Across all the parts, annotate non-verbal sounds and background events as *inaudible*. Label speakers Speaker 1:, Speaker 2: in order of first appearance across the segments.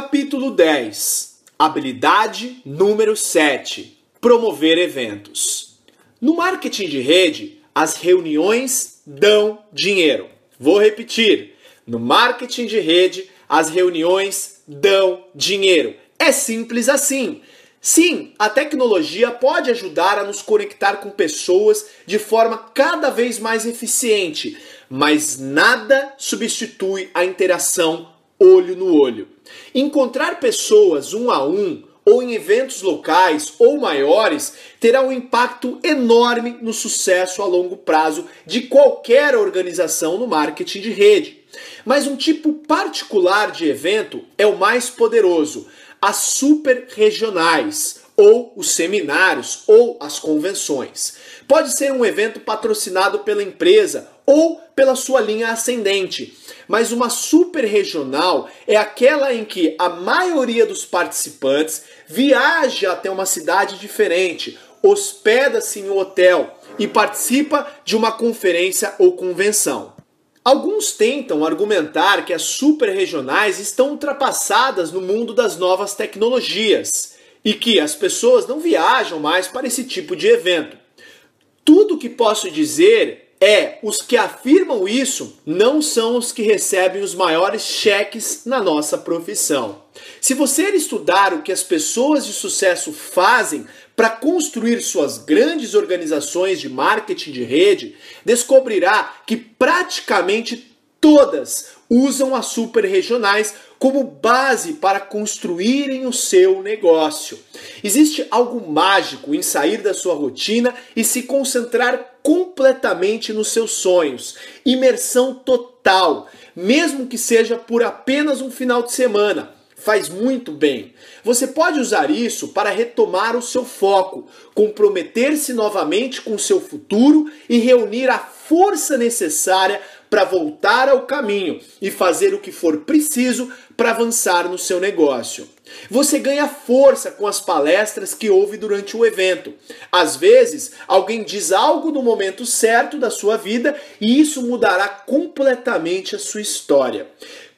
Speaker 1: Capítulo 10 Habilidade número 7 Promover eventos. No marketing de rede, as reuniões dão dinheiro. Vou repetir. No marketing de rede, as reuniões dão dinheiro. É simples assim. Sim, a tecnologia pode ajudar a nos conectar com pessoas de forma cada vez mais eficiente, mas nada substitui a interação olho no olho. Encontrar pessoas um a um ou em eventos locais ou maiores terá um impacto enorme no sucesso a longo prazo de qualquer organização no marketing de rede. Mas um tipo particular de evento é o mais poderoso, as super regionais ou os seminários ou as convenções. Pode ser um evento patrocinado pela empresa ou pela sua linha ascendente. Mas uma super regional é aquela em que a maioria dos participantes viaja até uma cidade diferente, hospeda-se em um hotel e participa de uma conferência ou convenção. Alguns tentam argumentar que as superregionais estão ultrapassadas no mundo das novas tecnologias e que as pessoas não viajam mais para esse tipo de evento. Tudo que posso dizer é os que afirmam isso não são os que recebem os maiores cheques na nossa profissão. Se você estudar o que as pessoas de sucesso fazem para construir suas grandes organizações de marketing de rede, descobrirá que praticamente todas usam as super regionais como base para construírem o seu negócio. Existe algo mágico em sair da sua rotina e se concentrar completamente nos seus sonhos. Imersão total, mesmo que seja por apenas um final de semana. Faz muito bem. Você pode usar isso para retomar o seu foco, comprometer-se novamente com o seu futuro e reunir a força necessária para voltar ao caminho e fazer o que for preciso para avançar no seu negócio. Você ganha força com as palestras que ouve durante o evento. Às vezes, alguém diz algo no momento certo da sua vida e isso mudará completamente a sua história.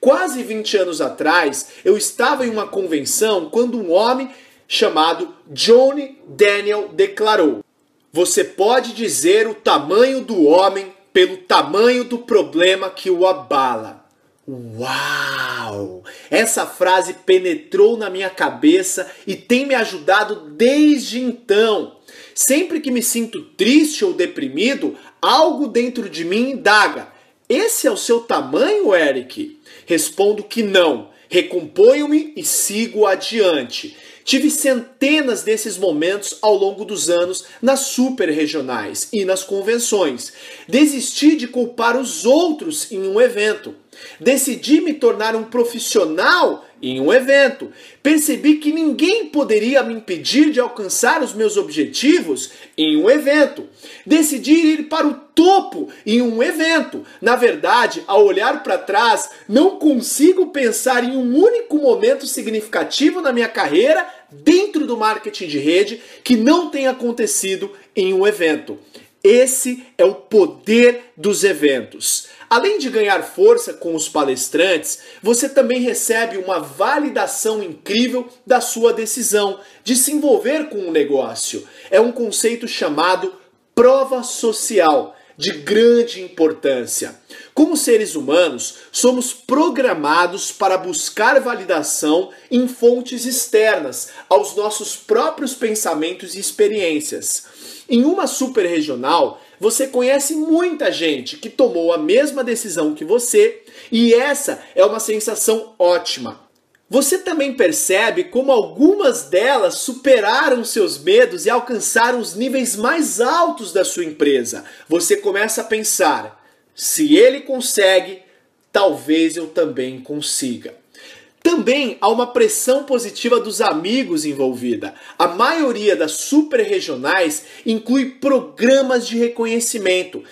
Speaker 1: Quase 20 anos atrás, eu estava em uma convenção quando um homem chamado Johnny Daniel declarou: Você pode dizer o tamanho do homem pelo tamanho do problema que o abala. Uau! Essa frase penetrou na minha cabeça e tem me ajudado desde então. Sempre que me sinto triste ou deprimido, algo dentro de mim indaga: Esse é o seu tamanho, Eric? Respondo que não. Recomponho-me e sigo adiante. Tive centenas desses momentos ao longo dos anos nas super regionais e nas convenções. Desisti de culpar os outros em um evento. Decidi me tornar um profissional em um evento. Percebi que ninguém poderia me impedir de alcançar os meus objetivos em um evento. Decidi ir para o topo em um evento. Na verdade, ao olhar para trás, não consigo pensar em um único momento significativo na minha carreira dentro do marketing de rede que não tenha acontecido em um evento. Esse é o poder dos eventos. Além de ganhar força com os palestrantes, você também recebe uma validação incrível da sua decisão de se envolver com o um negócio. É um conceito chamado prova social de grande importância. Como seres humanos, somos programados para buscar validação em fontes externas aos nossos próprios pensamentos e experiências. Em uma super regional, você conhece muita gente que tomou a mesma decisão que você, e essa é uma sensação ótima. Você também percebe como algumas delas superaram seus medos e alcançaram os níveis mais altos da sua empresa. Você começa a pensar: se ele consegue, talvez eu também consiga. Também há uma pressão positiva dos amigos envolvida. A maioria das superregionais inclui programas de reconhecimento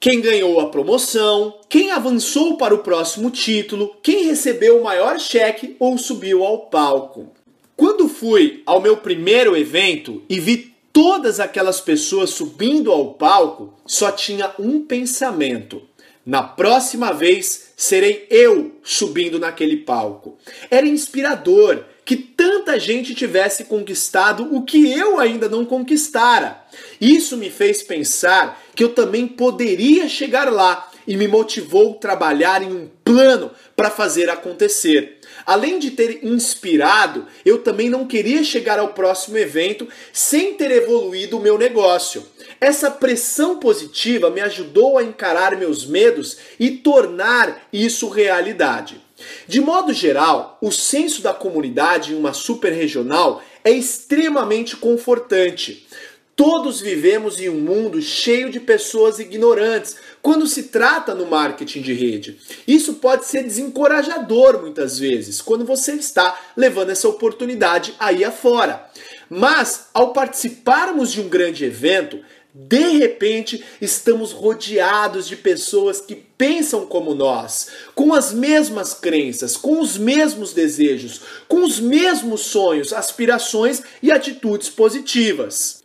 Speaker 1: quem ganhou a promoção, quem avançou para o próximo título, quem recebeu o maior cheque ou subiu ao palco. Quando fui ao meu primeiro evento e vi todas aquelas pessoas subindo ao palco, só tinha um pensamento: Na próxima vez serei eu subindo naquele palco. Era inspirador que tanta gente tivesse conquistado o que eu ainda não conquistara. Isso me fez pensar que eu também poderia chegar lá e me motivou a trabalhar em um plano para fazer acontecer. Além de ter inspirado, eu também não queria chegar ao próximo evento sem ter evoluído o meu negócio. Essa pressão positiva me ajudou a encarar meus medos e tornar isso realidade. De modo geral, o senso da comunidade em uma super regional é extremamente confortante. Todos vivemos em um mundo cheio de pessoas ignorantes quando se trata no marketing de rede. Isso pode ser desencorajador muitas vezes, quando você está levando essa oportunidade aí afora. Mas ao participarmos de um grande evento, de repente, estamos rodeados de pessoas que pensam como nós, com as mesmas crenças, com os mesmos desejos, com os mesmos sonhos, aspirações e atitudes positivas.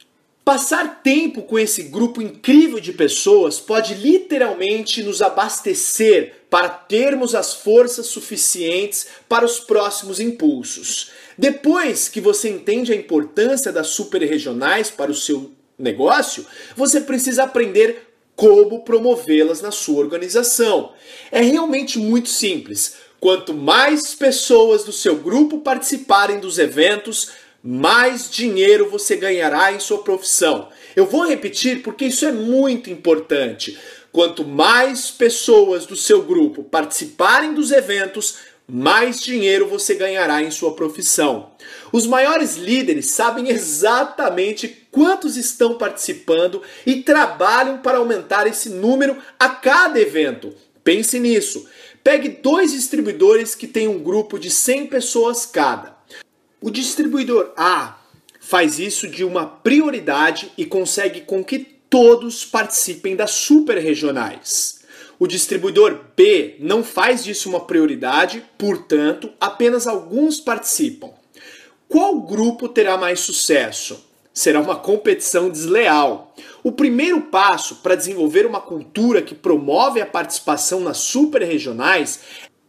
Speaker 1: Passar tempo com esse grupo incrível de pessoas pode literalmente nos abastecer para termos as forças suficientes para os próximos impulsos. Depois que você entende a importância das superregionais para o seu negócio, você precisa aprender como promovê-las na sua organização. É realmente muito simples. Quanto mais pessoas do seu grupo participarem dos eventos, mais dinheiro você ganhará em sua profissão. Eu vou repetir porque isso é muito importante. Quanto mais pessoas do seu grupo participarem dos eventos, mais dinheiro você ganhará em sua profissão. Os maiores líderes sabem exatamente quantos estão participando e trabalham para aumentar esse número a cada evento. Pense nisso. Pegue dois distribuidores que têm um grupo de 100 pessoas cada. O distribuidor A faz isso de uma prioridade e consegue com que todos participem das super regionais. O distribuidor B não faz disso uma prioridade, portanto, apenas alguns participam. Qual grupo terá mais sucesso? Será uma competição desleal. O primeiro passo para desenvolver uma cultura que promove a participação nas super regionais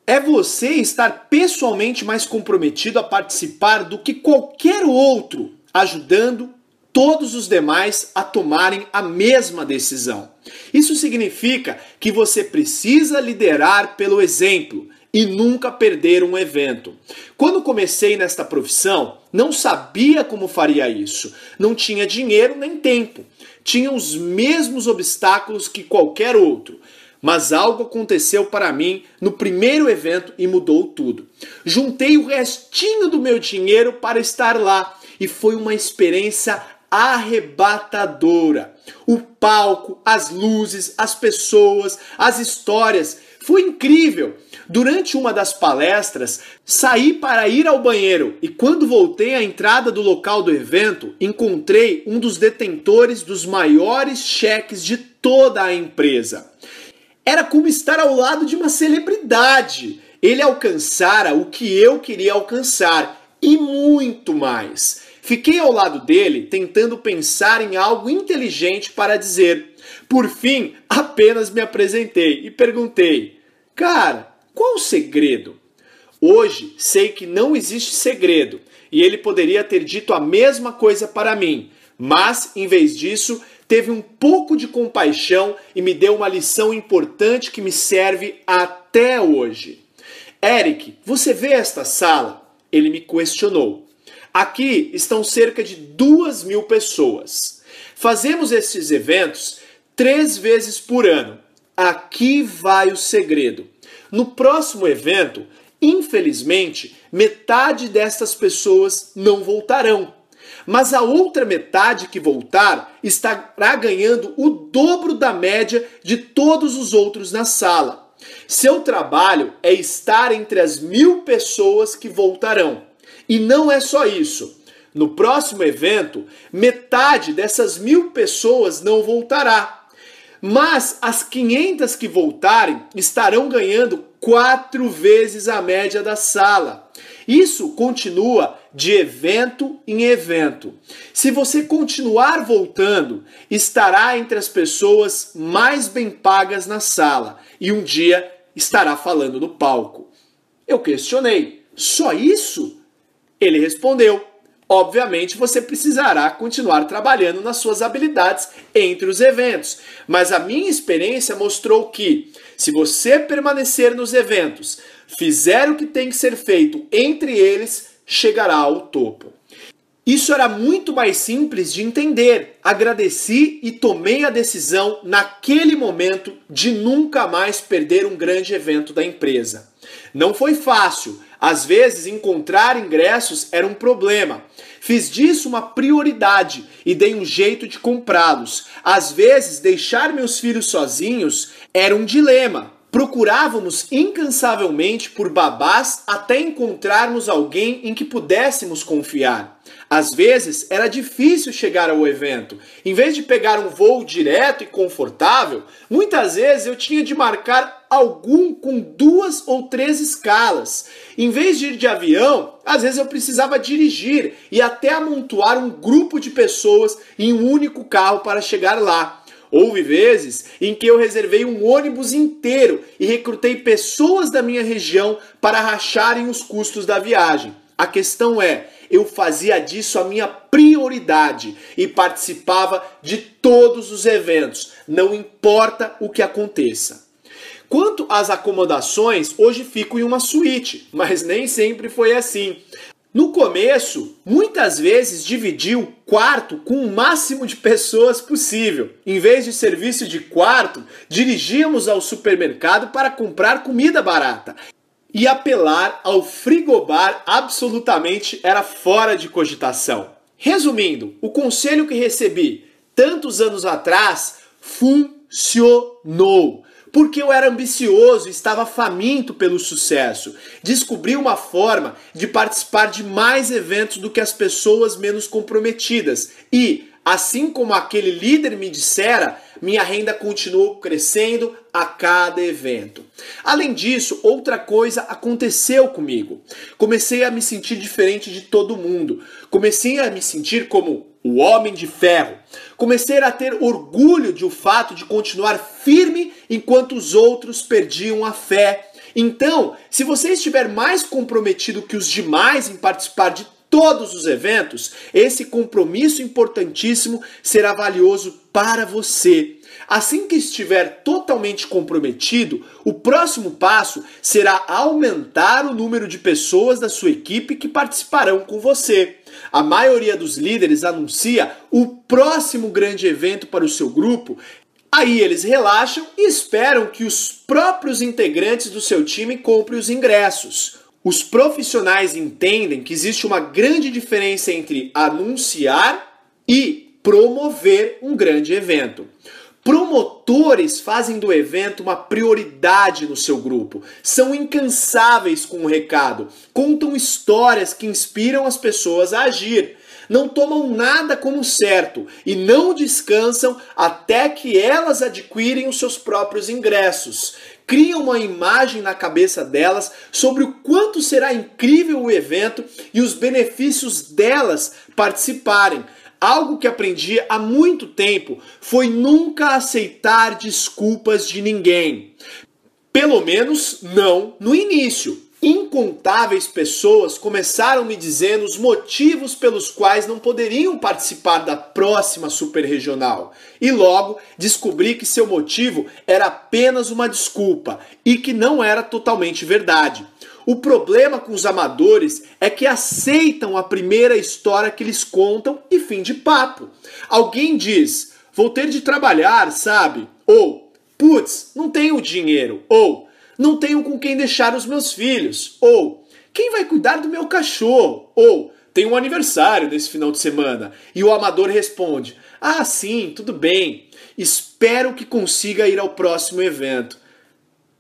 Speaker 1: é você estar pessoalmente mais comprometido a participar do que qualquer outro, ajudando todos os demais a tomarem a mesma decisão. Isso significa que você precisa liderar pelo exemplo e nunca perder um evento. Quando comecei nesta profissão, não sabia como faria isso. Não tinha dinheiro nem tempo. Tinha os mesmos obstáculos que qualquer outro. Mas algo aconteceu para mim no primeiro evento e mudou tudo. Juntei o restinho do meu dinheiro para estar lá e foi uma experiência arrebatadora. O palco, as luzes, as pessoas, as histórias. Foi incrível. Durante uma das palestras, saí para ir ao banheiro e quando voltei à entrada do local do evento, encontrei um dos detentores dos maiores cheques de toda a empresa. Era como estar ao lado de uma celebridade. Ele alcançara o que eu queria alcançar e muito mais. Fiquei ao lado dele tentando pensar em algo inteligente para dizer. Por fim, apenas me apresentei e perguntei: Cara, qual o segredo? Hoje sei que não existe segredo e ele poderia ter dito a mesma coisa para mim, mas em vez disso teve um pouco de compaixão e me deu uma lição importante que me serve até hoje. Eric, você vê esta sala? Ele me questionou. Aqui estão cerca de duas mil pessoas. Fazemos esses eventos três vezes por ano. Aqui vai o segredo. No próximo evento, infelizmente, metade destas pessoas não voltarão mas a outra metade que voltar estará ganhando o dobro da média de todos os outros na sala. Seu trabalho é estar entre as mil pessoas que voltarão. E não é só isso. No próximo evento, metade dessas mil pessoas não voltará. Mas as 500 que voltarem estarão ganhando quatro vezes a média da sala. Isso continua de evento em evento. Se você continuar voltando, estará entre as pessoas mais bem pagas na sala e um dia estará falando no palco. Eu questionei: só isso? Ele respondeu: Obviamente você precisará continuar trabalhando nas suas habilidades entre os eventos, mas a minha experiência mostrou que, se você permanecer nos eventos, fizer o que tem que ser feito entre eles, chegará ao topo. Isso era muito mais simples de entender. Agradeci e tomei a decisão naquele momento de nunca mais perder um grande evento da empresa. Não foi fácil, às vezes encontrar ingressos era um problema. Fiz disso uma prioridade e dei um jeito de comprá-los. Às vezes, deixar meus filhos sozinhos era um dilema. Procurávamos incansavelmente por babás até encontrarmos alguém em que pudéssemos confiar. Às vezes era difícil chegar ao evento. Em vez de pegar um voo direto e confortável, muitas vezes eu tinha de marcar algum com duas ou três escalas. Em vez de ir de avião, às vezes eu precisava dirigir e até amontoar um grupo de pessoas em um único carro para chegar lá. Houve vezes em que eu reservei um ônibus inteiro e recrutei pessoas da minha região para racharem os custos da viagem. A questão é, eu fazia disso a minha prioridade e participava de todos os eventos, não importa o que aconteça. Quanto às acomodações, hoje fico em uma suíte, mas nem sempre foi assim. No começo, muitas vezes dividi o quarto com o máximo de pessoas possível. Em vez de serviço de quarto, dirigíamos ao supermercado para comprar comida barata. E apelar ao frigobar absolutamente era fora de cogitação. Resumindo, o conselho que recebi tantos anos atrás funcionou porque eu era ambicioso, estava faminto pelo sucesso. Descobri uma forma de participar de mais eventos do que as pessoas menos comprometidas e, assim como aquele líder me dissera, minha renda continuou crescendo a cada evento. Além disso, outra coisa aconteceu comigo. Comecei a me sentir diferente de todo mundo. Comecei a me sentir como o homem de ferro. Comecei a ter orgulho de o fato de continuar firme enquanto os outros perdiam a fé. Então, se você estiver mais comprometido que os demais em participar de todos os eventos, esse compromisso importantíssimo será valioso para você. Assim que estiver totalmente comprometido, o próximo passo será aumentar o número de pessoas da sua equipe que participarão com você. A maioria dos líderes anuncia o próximo grande evento para o seu grupo. Aí eles relaxam e esperam que os próprios integrantes do seu time comprem os ingressos. Os profissionais entendem que existe uma grande diferença entre anunciar e promover um grande evento. Promotores fazem do evento uma prioridade no seu grupo, são incansáveis com o recado, contam histórias que inspiram as pessoas a agir, não tomam nada como certo e não descansam até que elas adquirem os seus próprios ingressos. Criam uma imagem na cabeça delas sobre o quanto será incrível o evento e os benefícios delas participarem Algo que aprendi há muito tempo foi nunca aceitar desculpas de ninguém. Pelo menos não no início. Incontáveis pessoas começaram me dizendo os motivos pelos quais não poderiam participar da próxima super regional. E logo descobri que seu motivo era apenas uma desculpa e que não era totalmente verdade. O problema com os amadores é que aceitam a primeira história que eles contam e fim de papo. Alguém diz: vou ter de trabalhar, sabe? Ou, putz, não tenho dinheiro. Ou, não tenho com quem deixar os meus filhos. Ou, quem vai cuidar do meu cachorro? Ou, tem um aniversário nesse final de semana. E o amador responde: Ah, sim, tudo bem. Espero que consiga ir ao próximo evento.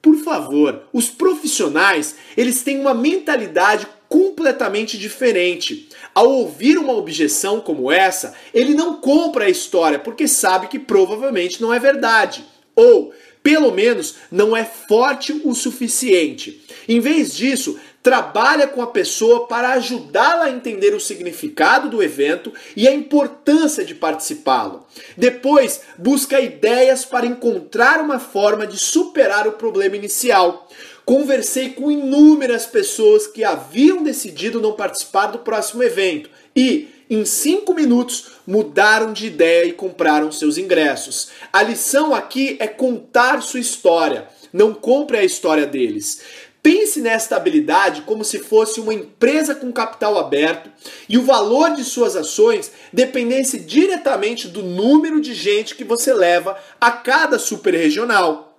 Speaker 1: Por favor, os profissionais, eles têm uma mentalidade completamente diferente. Ao ouvir uma objeção como essa, ele não compra a história porque sabe que provavelmente não é verdade. Ou, pelo menos, não é forte o suficiente. Em vez disso, trabalha com a pessoa para ajudá-la a entender o significado do evento e a importância de participá-lo. Depois, busca ideias para encontrar uma forma de superar o problema inicial. Conversei com inúmeras pessoas que haviam decidido não participar do próximo evento e, em cinco minutos, mudaram de ideia e compraram seus ingressos. A lição aqui é contar sua história. Não compre a história deles. Pense nesta habilidade como se fosse uma empresa com capital aberto e o valor de suas ações dependesse diretamente do número de gente que você leva a cada super regional.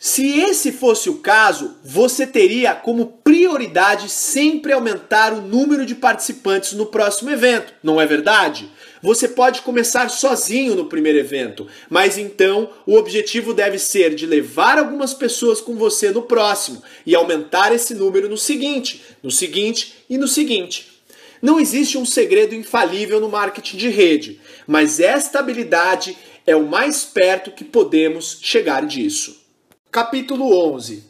Speaker 1: Se esse fosse o caso, você teria como prioridade sempre aumentar o número de participantes no próximo evento, não é verdade? Você pode começar sozinho no primeiro evento, mas então o objetivo deve ser de levar algumas pessoas com você no próximo e aumentar esse número no seguinte, no seguinte e no seguinte. Não existe um segredo infalível no marketing de rede, mas esta habilidade é o mais perto que podemos chegar disso. Capítulo 11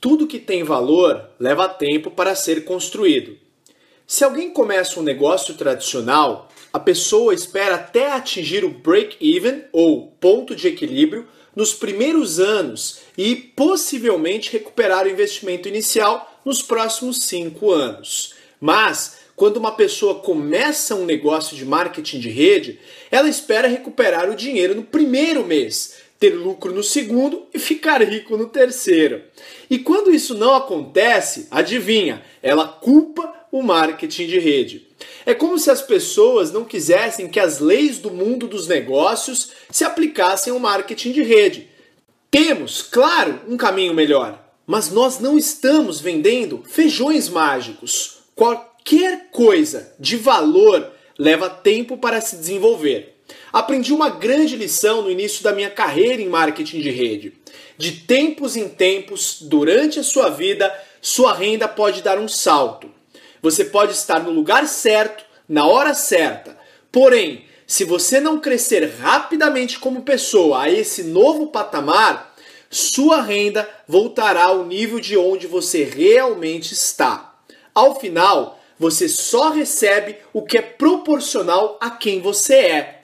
Speaker 1: Tudo que tem valor leva tempo para ser construído. Se alguém começa um negócio tradicional, a pessoa espera até atingir o break-even ou ponto de equilíbrio nos primeiros anos e possivelmente recuperar o investimento inicial nos próximos cinco anos. Mas, quando uma pessoa começa um negócio de marketing de rede, ela espera recuperar o dinheiro no primeiro mês ter lucro no segundo e ficar rico no terceiro. E quando isso não acontece, adivinha, ela culpa o marketing de rede. É como se as pessoas não quisessem que as leis do mundo dos negócios se aplicassem ao marketing de rede. Temos, claro, um caminho melhor, mas nós não estamos vendendo feijões mágicos. Qualquer coisa de valor leva tempo para se desenvolver. Aprendi uma grande lição no início da minha carreira em marketing de rede. De tempos em tempos, durante a sua vida, sua renda pode dar um salto. Você pode estar no lugar certo, na hora certa. Porém, se você não crescer rapidamente como pessoa a esse novo patamar, sua renda voltará ao nível de onde você realmente está. Ao final, você só recebe o que é proporcional a quem você é.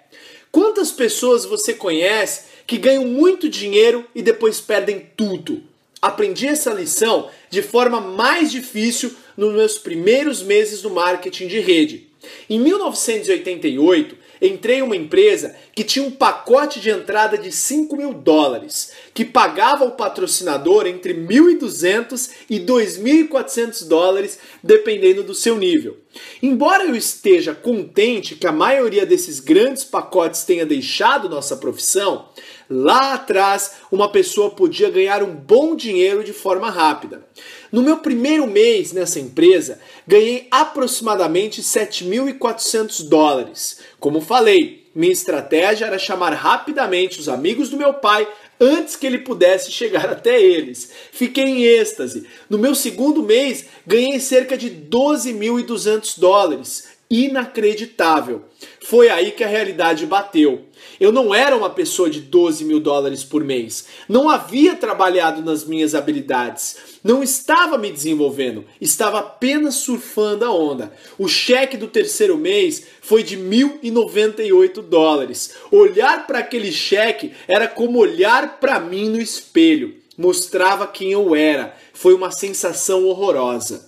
Speaker 1: Quantas pessoas você conhece que ganham muito dinheiro e depois perdem tudo? Aprendi essa lição de forma mais difícil nos meus primeiros meses do marketing de rede. Em 1988, entrei em uma empresa que tinha um pacote de entrada de 5 mil dólares, que pagava ao patrocinador entre 1.200 e 2.400 dólares, dependendo do seu nível. Embora eu esteja contente que a maioria desses grandes pacotes tenha deixado nossa profissão, lá atrás uma pessoa podia ganhar um bom dinheiro de forma rápida. No meu primeiro mês nessa empresa, ganhei aproximadamente 7.400 dólares. Como falei, minha estratégia era chamar rapidamente os amigos do meu pai antes que ele pudesse chegar *laughs* até eles. Fiquei em êxtase. No meu segundo mês, ganhei cerca de 12.200 dólares. Inacreditável. Foi aí que a realidade bateu. Eu não era uma pessoa de 12 mil dólares por mês. Não havia trabalhado nas minhas habilidades. Não estava me desenvolvendo. Estava apenas surfando a onda. O cheque do terceiro mês foi de 1.098 dólares. Olhar para aquele cheque era como olhar para mim no espelho. Mostrava quem eu era. Foi uma sensação horrorosa.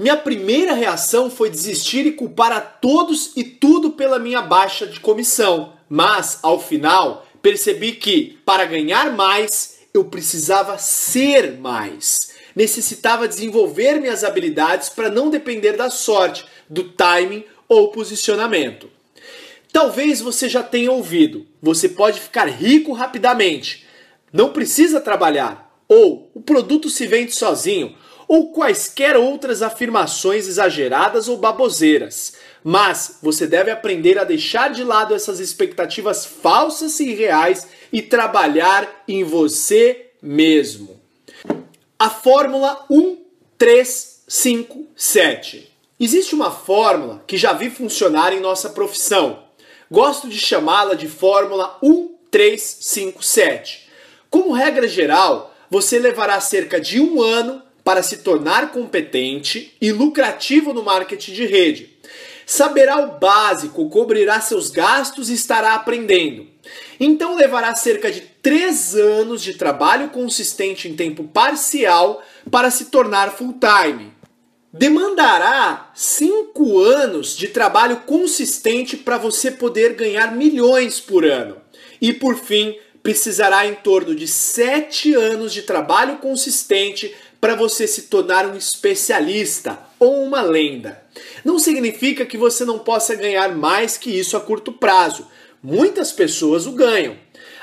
Speaker 1: Minha primeira reação foi desistir e culpar a todos e tudo pela minha baixa de comissão. Mas, ao final, percebi que, para ganhar mais, eu precisava ser mais. Necessitava desenvolver minhas habilidades para não depender da sorte, do timing ou posicionamento. Talvez você já tenha ouvido: você pode ficar rico rapidamente, não precisa trabalhar, ou o produto se vende sozinho, ou quaisquer outras afirmações exageradas ou baboseiras. Mas você deve aprender a deixar de lado essas expectativas falsas e reais e trabalhar em você mesmo. A fórmula 1357. Existe uma fórmula que já vi funcionar em nossa profissão. Gosto de chamá-la de fórmula 1357. Como regra geral, você levará cerca de um ano para se tornar competente e lucrativo no marketing de rede. Saberá o básico, cobrirá seus gastos e estará aprendendo. Então levará cerca de três anos de trabalho consistente em tempo parcial para se tornar full-time. Demandará cinco anos de trabalho consistente para você poder ganhar milhões por ano. E por fim, precisará em torno de sete anos de trabalho consistente para você se tornar um especialista ou uma lenda. Não significa que você não possa ganhar mais que isso a curto prazo. Muitas pessoas o ganham.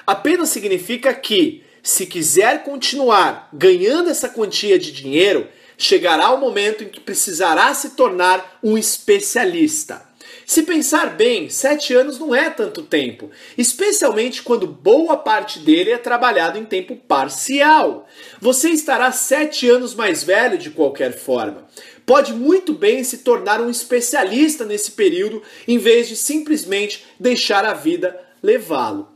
Speaker 1: Apenas significa que, se quiser continuar ganhando essa quantia de dinheiro, chegará o momento em que precisará se tornar um especialista. Se pensar bem, sete anos não é tanto tempo, especialmente quando boa parte dele é trabalhado em tempo parcial. Você estará sete anos mais velho de qualquer forma. Pode muito bem se tornar um especialista nesse período em vez de simplesmente deixar a vida levá-lo.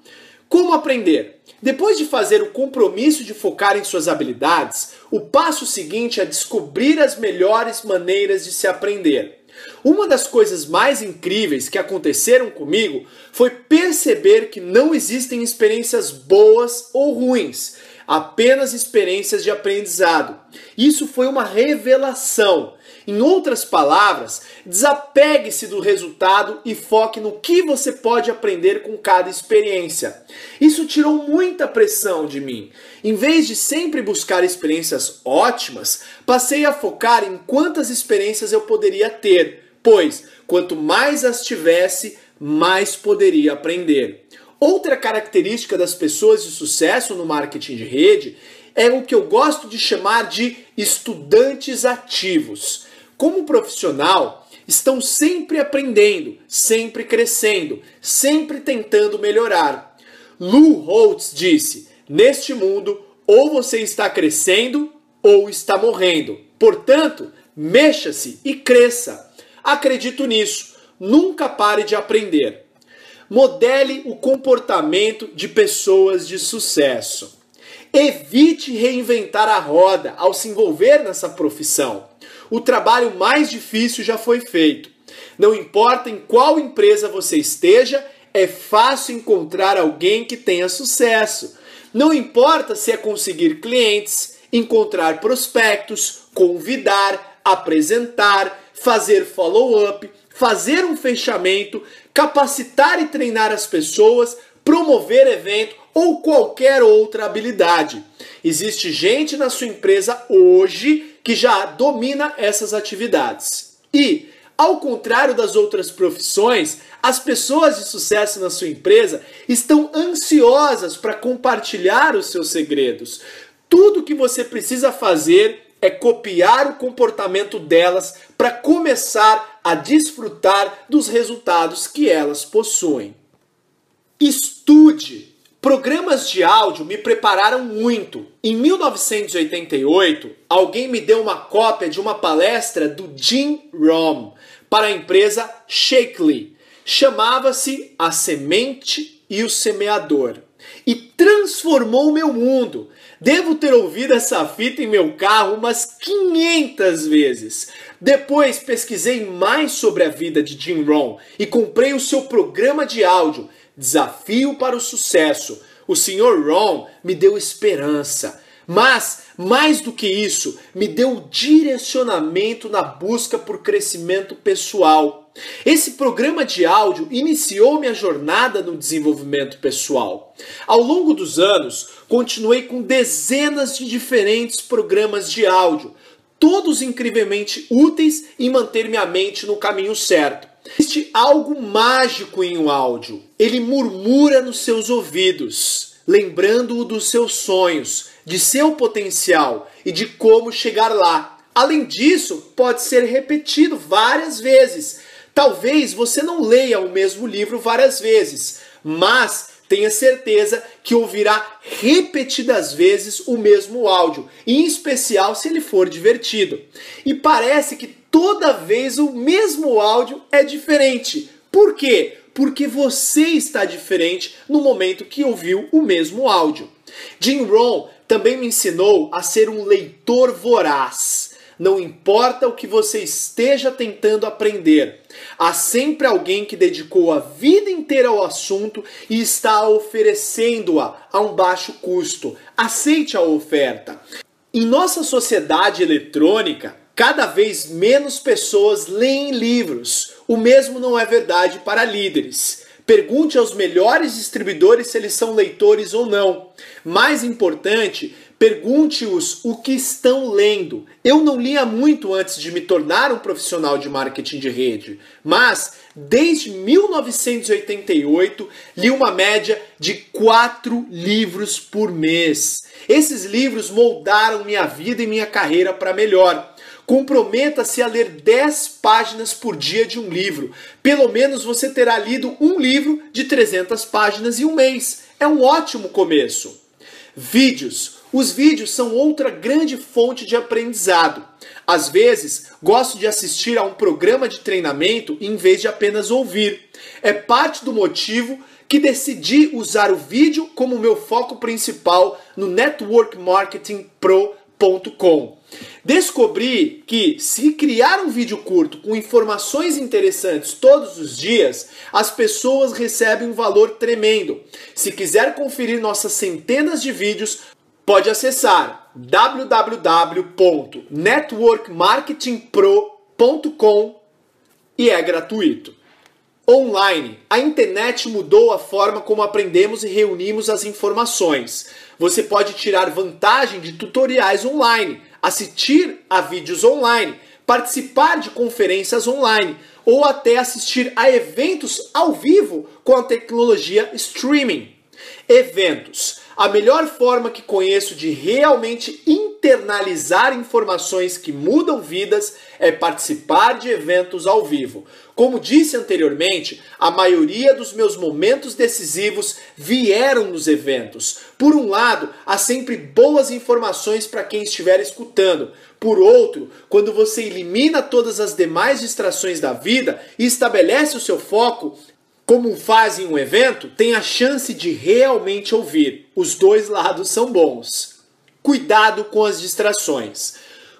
Speaker 1: Como aprender? Depois de fazer o compromisso de focar em suas habilidades, o passo seguinte é descobrir as melhores maneiras de se aprender. Uma das coisas mais incríveis que aconteceram comigo foi perceber que não existem experiências boas ou ruins, apenas experiências de aprendizado. Isso foi uma revelação. Em outras palavras, desapegue-se do resultado e foque no que você pode aprender com cada experiência. Isso tirou muita pressão de mim. Em vez de sempre buscar experiências ótimas, passei a focar em quantas experiências eu poderia ter, pois quanto mais as tivesse, mais poderia aprender. Outra característica das pessoas de sucesso no marketing de rede é o que eu gosto de chamar de estudantes ativos. Como profissional, estão sempre aprendendo, sempre crescendo, sempre tentando melhorar. Lou Holtz disse: Neste mundo, ou você está crescendo ou está morrendo. Portanto, mexa-se e cresça. Acredito nisso. Nunca pare de aprender. Modele o comportamento de pessoas de sucesso. Evite reinventar a roda ao se envolver nessa profissão. O trabalho mais difícil já foi feito. Não importa em qual empresa você esteja, é fácil encontrar alguém que tenha sucesso. Não importa se é conseguir clientes, encontrar prospectos, convidar, apresentar, fazer follow-up, fazer um fechamento, capacitar e treinar as pessoas, promover evento ou qualquer outra habilidade. Existe gente na sua empresa hoje que já domina essas atividades. E, ao contrário das outras profissões, as pessoas de sucesso na sua empresa estão ansiosas para compartilhar os seus segredos. Tudo que você precisa fazer é copiar o comportamento delas para começar a desfrutar dos resultados que elas possuem. Estude. Programas de áudio me prepararam muito. Em 1988, alguém me deu uma cópia de uma palestra do Jim Rohn para a empresa Shakely. Chamava-se A Semente e o Semeador e transformou o meu mundo. Devo ter ouvido essa fita em meu carro umas 500 vezes. Depois pesquisei mais sobre a vida de Jim Rohn e comprei o seu programa de áudio, Desafio para o Sucesso. O Sr. Rohn me deu esperança. Mas, mais do que isso, me deu direcionamento na busca por crescimento pessoal. Esse programa de áudio iniciou minha jornada no desenvolvimento pessoal. Ao longo dos anos, continuei com dezenas de diferentes programas de áudio, todos incrivelmente úteis em manter minha mente no caminho certo. Existe algo mágico em um áudio. Ele murmura nos seus ouvidos, lembrando-o dos seus sonhos, de seu potencial e de como chegar lá. Além disso, pode ser repetido várias vezes. Talvez você não leia o mesmo livro várias vezes, mas tenha certeza que ouvirá repetidas vezes o mesmo áudio, em especial se ele for divertido. E parece que toda vez o mesmo áudio é diferente. Por quê? Porque você está diferente no momento que ouviu o mesmo áudio. Jim Rohn também me ensinou a ser um leitor voraz. Não importa o que você esteja tentando aprender, há sempre alguém que dedicou a vida inteira ao assunto e está oferecendo-a a um baixo custo. Aceite a oferta. Em nossa sociedade eletrônica, cada vez menos pessoas leem livros. O mesmo não é verdade para líderes. Pergunte aos melhores distribuidores se eles são leitores ou não. Mais importante, pergunte-os o que estão lendo. Eu não lia muito antes de me tornar um profissional de marketing de rede, mas desde 1988 li uma média de quatro livros por mês. Esses livros moldaram minha vida e minha carreira para melhor. Comprometa-se a ler 10 páginas por dia de um livro. Pelo menos você terá lido um livro de 300 páginas em um mês. É um ótimo começo. Vídeos. Os vídeos são outra grande fonte de aprendizado. Às vezes, gosto de assistir a um programa de treinamento em vez de apenas ouvir. É parte do motivo que decidi usar o vídeo como meu foco principal no Network Marketing Pro Descobri que se criar um vídeo curto com informações interessantes todos os dias, as pessoas recebem um valor tremendo. Se quiser conferir nossas centenas de vídeos, pode acessar www.networkmarketingpro.com e é gratuito. Online, a internet mudou a forma como aprendemos e reunimos as informações. Você pode tirar vantagem de tutoriais online, assistir a vídeos online, participar de conferências online ou até assistir a eventos ao vivo com a tecnologia streaming. Eventos. A melhor forma que conheço de realmente internalizar informações que mudam vidas é participar de eventos ao vivo. Como disse anteriormente, a maioria dos meus momentos decisivos vieram nos eventos. Por um lado, há sempre boas informações para quem estiver escutando. Por outro, quando você elimina todas as demais distrações da vida e estabelece o seu foco, como faz em um evento, tem a chance de realmente ouvir. Os dois lados são bons. Cuidado com as distrações.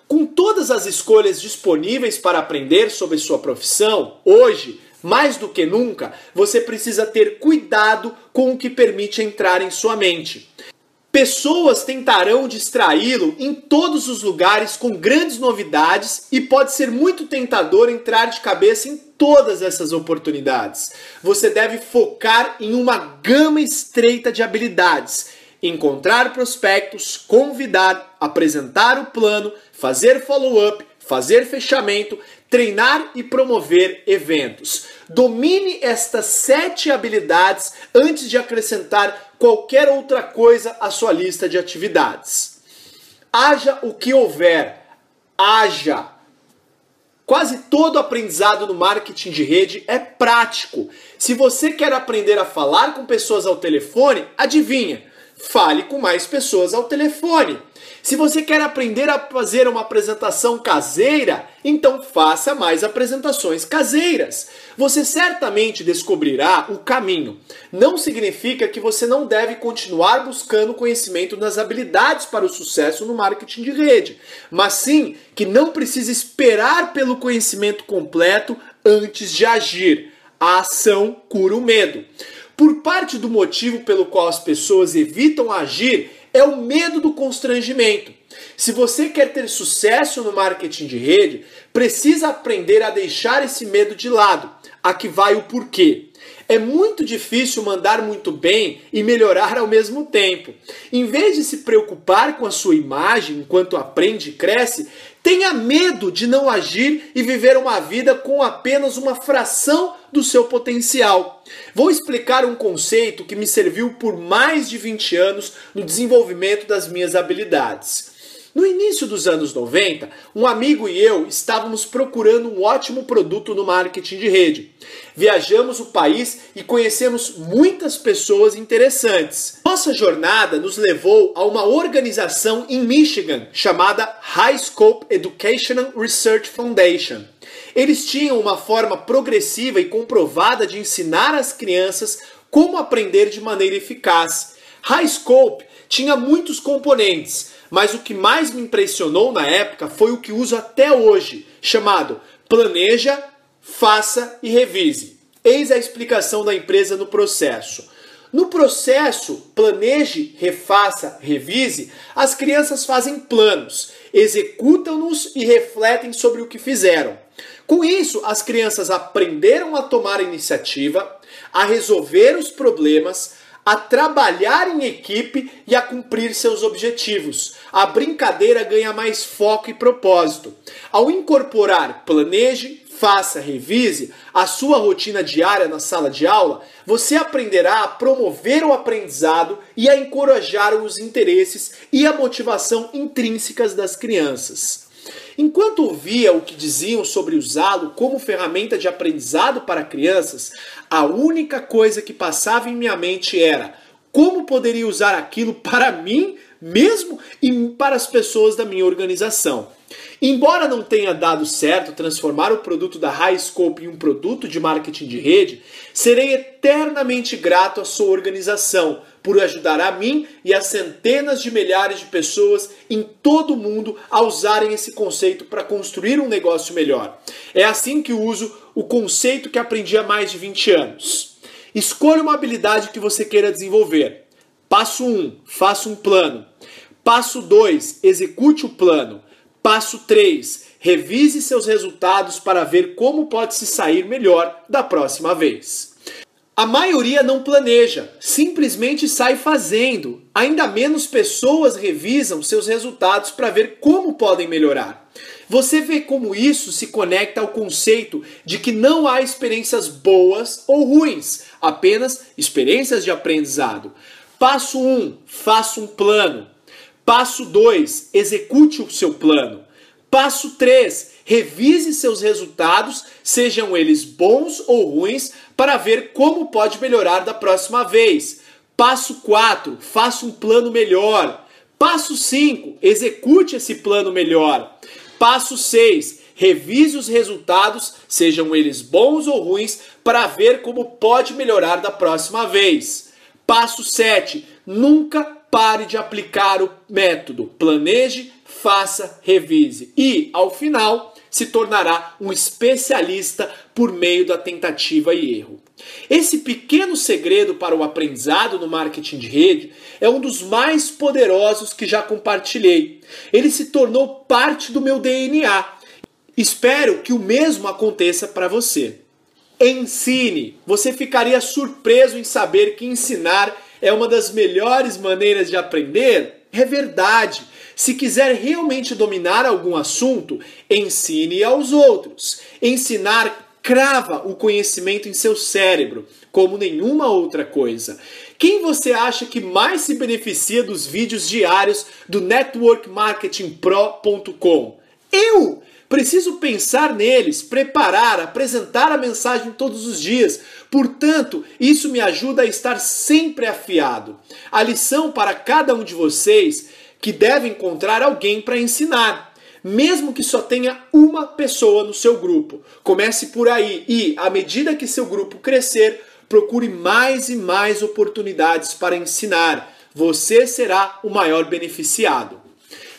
Speaker 1: Com todas as escolhas disponíveis para aprender sobre sua profissão, hoje, mais do que nunca, você precisa ter cuidado com o que permite entrar em sua mente. Pessoas tentarão distraí-lo em todos os lugares com grandes novidades e pode ser muito tentador entrar de cabeça em todas essas oportunidades. Você deve focar em uma gama estreita de habilidades. Encontrar prospectos, convidar, apresentar o plano, fazer follow-up, fazer fechamento, treinar e promover eventos. Domine estas sete habilidades antes de acrescentar qualquer outra coisa à sua lista de atividades. Haja o que houver, haja. Quase todo aprendizado no marketing de rede é prático. Se você quer aprender a falar com pessoas ao telefone, adivinha? Fale com mais pessoas ao telefone. Se você quer aprender a fazer uma apresentação caseira, então faça mais apresentações caseiras. Você certamente descobrirá o caminho. Não significa que você não deve continuar buscando conhecimento nas habilidades para o sucesso no marketing de rede, mas sim que não precisa esperar pelo conhecimento completo antes de agir. A ação cura o medo. Por parte do motivo pelo qual as pessoas evitam agir é o medo do constrangimento. Se você quer ter sucesso no marketing de rede, precisa aprender a deixar esse medo de lado. Aqui vai o porquê. É muito difícil mandar muito bem e melhorar ao mesmo tempo. Em vez de se preocupar com a sua imagem enquanto aprende e cresce, tenha medo de não agir e viver uma vida com apenas uma fração do seu potencial. Vou explicar um conceito que me serviu por mais de 20 anos no desenvolvimento das minhas habilidades. No início dos anos 90, um amigo e eu estávamos procurando um ótimo produto no marketing de rede. Viajamos o país e conhecemos muitas pessoas interessantes. Nossa jornada nos levou a uma organização em Michigan chamada High Scope Educational Research Foundation. Eles tinham uma forma progressiva e comprovada de ensinar as crianças como aprender de maneira eficaz. High Scope tinha muitos componentes, mas o que mais me impressionou na época foi o que uso até hoje, chamado Planeja, Faça e Revise. Eis a explicação da empresa no processo. No processo planeje, refaça, revise, as crianças fazem planos, executam-nos e refletem sobre o que fizeram. Com isso, as crianças aprenderam a tomar iniciativa, a resolver os problemas, a trabalhar em equipe e a cumprir seus objetivos. A brincadeira ganha mais foco e propósito. Ao incorporar planeje, faça, revise a sua rotina diária na sala de aula, você aprenderá a promover o aprendizado e a encorajar os interesses e a motivação intrínsecas das crianças. Enquanto ouvia o que diziam sobre usá-lo como ferramenta de aprendizado para crianças, a única coisa que passava em minha mente era como poderia usar aquilo para mim mesmo para as pessoas da minha organização. Embora não tenha dado certo transformar o produto da High Scope em um produto de marketing de rede, serei eternamente grato à sua organização por ajudar a mim e a centenas de milhares de pessoas em todo o mundo a usarem esse conceito para construir um negócio melhor. É assim que uso o conceito que aprendi há mais de 20 anos. Escolha uma habilidade que você queira desenvolver. Passo 1, faça um plano. Passo 2, execute o plano. Passo 3, revise seus resultados para ver como pode se sair melhor da próxima vez. A maioria não planeja, simplesmente sai fazendo. Ainda menos pessoas revisam seus resultados para ver como podem melhorar. Você vê como isso se conecta ao conceito de que não há experiências boas ou ruins, apenas experiências de aprendizado. Passo 1, um, faça um plano. Passo 2, execute o seu plano. Passo 3, revise seus resultados, sejam eles bons ou ruins, para ver como pode melhorar da próxima vez. Passo 4, faça um plano melhor. Passo 5, execute esse plano melhor. Passo 6, revise os resultados, sejam eles bons ou ruins, para ver como pode melhorar da próxima vez. Passo 7, nunca pare de aplicar o método. Planeje, faça, revise. E, ao final, se tornará um especialista por meio da tentativa e erro. Esse pequeno segredo para o aprendizado no marketing de rede é um dos mais poderosos que já compartilhei. Ele se tornou parte do meu DNA. Espero que o mesmo aconteça para você. Ensine! Você ficaria surpreso em saber que ensinar é uma das melhores maneiras de aprender? É verdade. Se quiser realmente dominar algum assunto, ensine aos outros. Ensinar crava o conhecimento em seu cérebro, como nenhuma outra coisa. Quem você acha que mais se beneficia dos vídeos diários do networkmarketingpro.com? Eu! Preciso pensar neles, preparar, apresentar a mensagem todos os dias. Portanto, isso me ajuda a estar sempre afiado. A lição para cada um de vocês que deve encontrar alguém para ensinar, mesmo que só tenha uma pessoa no seu grupo. Comece por aí e, à medida que seu grupo crescer, procure mais e mais oportunidades para ensinar. Você será o maior beneficiado.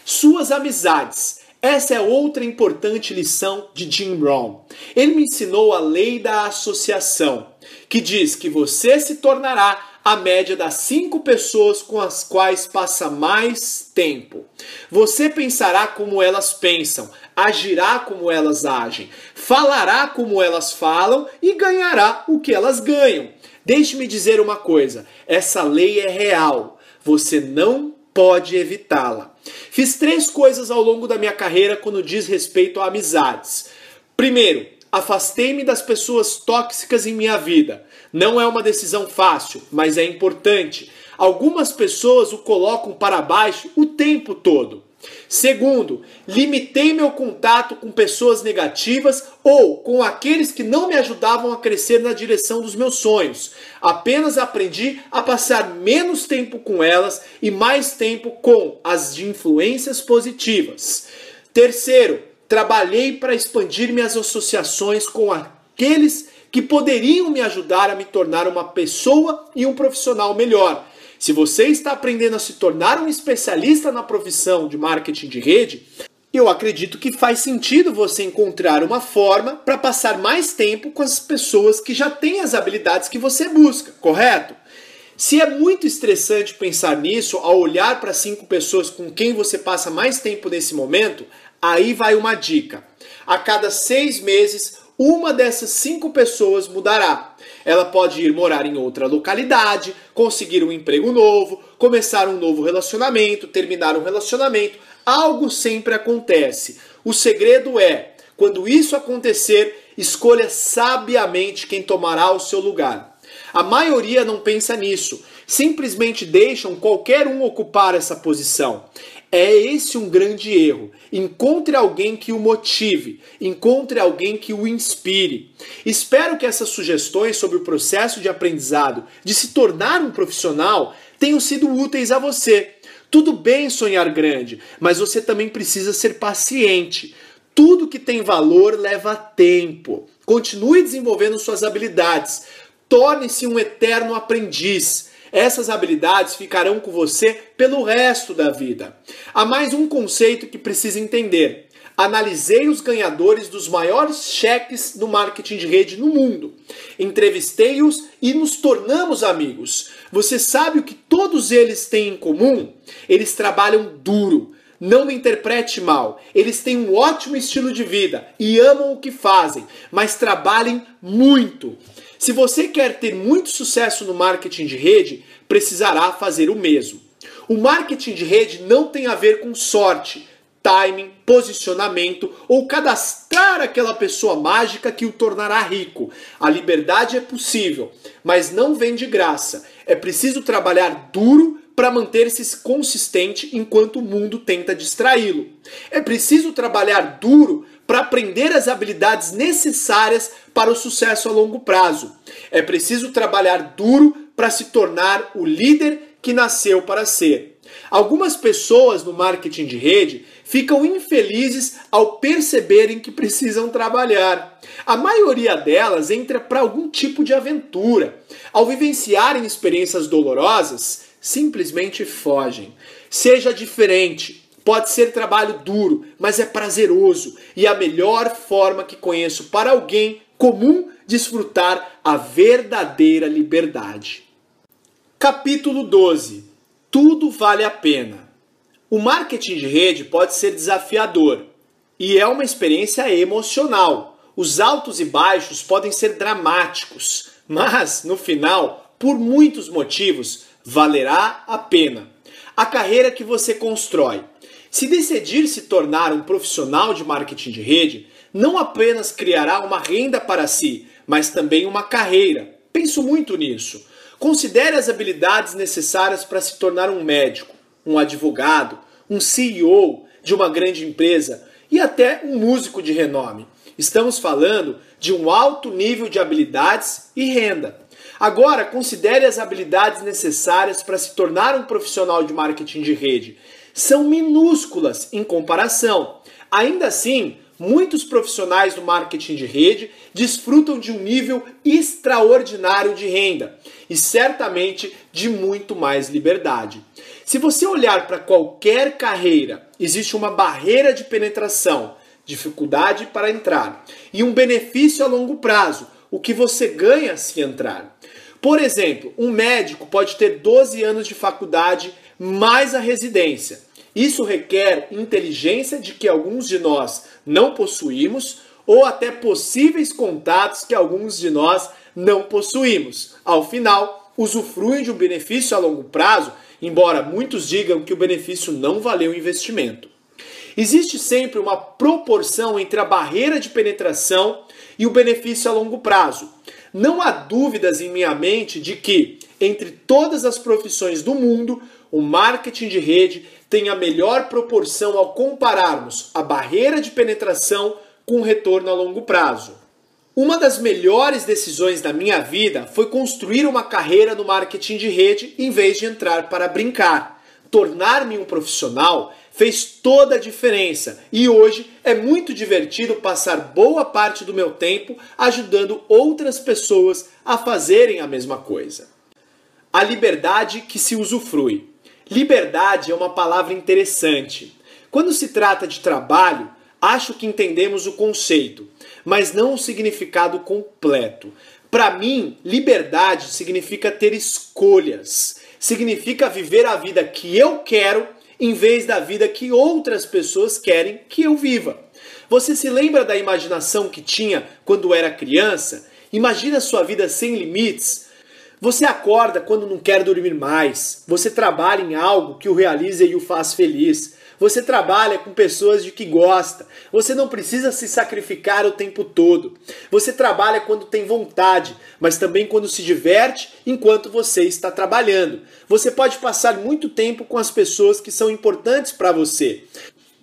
Speaker 1: Suas amizades essa é outra importante lição de Jim Brown. Ele me ensinou a lei da associação, que diz que você se tornará a média das cinco pessoas com as quais passa mais tempo. Você pensará como elas pensam, agirá como elas agem, falará como elas falam e ganhará o que elas ganham. Deixe-me dizer uma coisa: essa lei é real. Você não pode evitá-la. Fiz três coisas ao longo da minha carreira quando diz respeito a amizades. Primeiro, afastei-me das pessoas tóxicas em minha vida. Não é uma decisão fácil, mas é importante. Algumas pessoas o colocam para baixo o tempo todo. Segundo, limitei meu contato com pessoas negativas ou com aqueles que não me ajudavam a crescer na direção dos meus sonhos. Apenas aprendi a passar menos tempo com elas e mais tempo com as de influências positivas. Terceiro, trabalhei para expandir minhas associações com aqueles que poderiam me ajudar a me tornar uma pessoa e um profissional melhor. Se você está aprendendo a se tornar um especialista na profissão de marketing de rede, eu acredito que faz sentido você encontrar uma forma para passar mais tempo com as pessoas que já têm as habilidades que você busca, correto? Se é muito estressante pensar nisso ao olhar para cinco pessoas com quem você passa mais tempo nesse momento, aí vai uma dica. A cada seis meses, uma dessas cinco pessoas mudará. Ela pode ir morar em outra localidade, conseguir um emprego novo, começar um novo relacionamento, terminar um relacionamento. Algo sempre acontece. O segredo é, quando isso acontecer, escolha sabiamente quem tomará o seu lugar. A maioria não pensa nisso, simplesmente deixam qualquer um ocupar essa posição. É esse um grande erro. Encontre alguém que o motive, encontre alguém que o inspire. Espero que essas sugestões sobre o processo de aprendizado de se tornar um profissional tenham sido úteis a você. Tudo bem sonhar grande, mas você também precisa ser paciente. Tudo que tem valor leva tempo. Continue desenvolvendo suas habilidades. Torne-se um eterno aprendiz. Essas habilidades ficarão com você pelo resto da vida. Há mais um conceito que precisa entender. Analisei os ganhadores dos maiores cheques no marketing de rede no mundo. Entrevistei-os e nos tornamos amigos. Você sabe o que todos eles têm em comum? Eles trabalham duro. Não me interprete mal. Eles têm um ótimo estilo de vida e amam o que fazem, mas trabalhem muito. Se você quer ter muito sucesso no marketing de rede, precisará fazer o mesmo. O marketing de rede não tem a ver com sorte, timing, posicionamento ou cadastrar aquela pessoa mágica que o tornará rico. A liberdade é possível, mas não vem de graça. É preciso trabalhar duro para manter-se consistente enquanto o mundo tenta distraí-lo. É preciso trabalhar duro para aprender as habilidades necessárias para o sucesso a longo prazo. É preciso trabalhar duro para se tornar o líder que nasceu para ser. Algumas pessoas no marketing de rede ficam infelizes ao perceberem que precisam trabalhar. A maioria delas entra para algum tipo de aventura. Ao vivenciarem experiências dolorosas, simplesmente fogem. Seja diferente, Pode ser trabalho duro, mas é prazeroso e a melhor forma que conheço para alguém comum desfrutar a verdadeira liberdade. Capítulo 12. Tudo vale a pena. O marketing de rede pode ser desafiador e é uma experiência emocional. Os altos e baixos podem ser dramáticos, mas no final, por muitos motivos, valerá a pena. A carreira que você constrói se decidir se tornar um profissional de marketing de rede, não apenas criará uma renda para si, mas também uma carreira. Penso muito nisso. Considere as habilidades necessárias para se tornar um médico, um advogado, um CEO de uma grande empresa e até um músico de renome. Estamos falando de um alto nível de habilidades e renda. Agora, considere as habilidades necessárias para se tornar um profissional de marketing de rede são minúsculas em comparação. Ainda assim, muitos profissionais do marketing de rede desfrutam de um nível extraordinário de renda e certamente de muito mais liberdade. Se você olhar para qualquer carreira, existe uma barreira de penetração, dificuldade para entrar e um benefício a longo prazo, o que você ganha se entrar. Por exemplo, um médico pode ter 12 anos de faculdade mais a residência. Isso requer inteligência de que alguns de nós não possuímos ou até possíveis contatos que alguns de nós não possuímos. Ao final, usufruem de um benefício a longo prazo, embora muitos digam que o benefício não valeu o investimento. Existe sempre uma proporção entre a barreira de penetração e o benefício a longo prazo. Não há dúvidas em minha mente de que, entre todas as profissões do mundo, o marketing de rede tem a melhor proporção ao compararmos a barreira de penetração com o retorno a longo prazo. Uma das melhores decisões da minha vida foi construir uma carreira no marketing de rede em vez de entrar para brincar. Tornar-me um profissional fez toda a diferença e hoje é muito divertido passar boa parte do meu tempo ajudando outras pessoas a fazerem a mesma coisa. a liberdade que se usufrui. Liberdade é uma palavra interessante. Quando se trata de trabalho, acho que entendemos o conceito, mas não o significado completo. Para mim, liberdade significa ter escolhas, significa viver a vida que eu quero em vez da vida que outras pessoas querem que eu viva. Você se lembra da imaginação que tinha quando era criança? Imagina sua vida sem limites. Você acorda quando não quer dormir mais. Você trabalha em algo que o realiza e o faz feliz. Você trabalha com pessoas de que gosta. Você não precisa se sacrificar o tempo todo. Você trabalha quando tem vontade, mas também quando se diverte enquanto você está trabalhando. Você pode passar muito tempo com as pessoas que são importantes para você.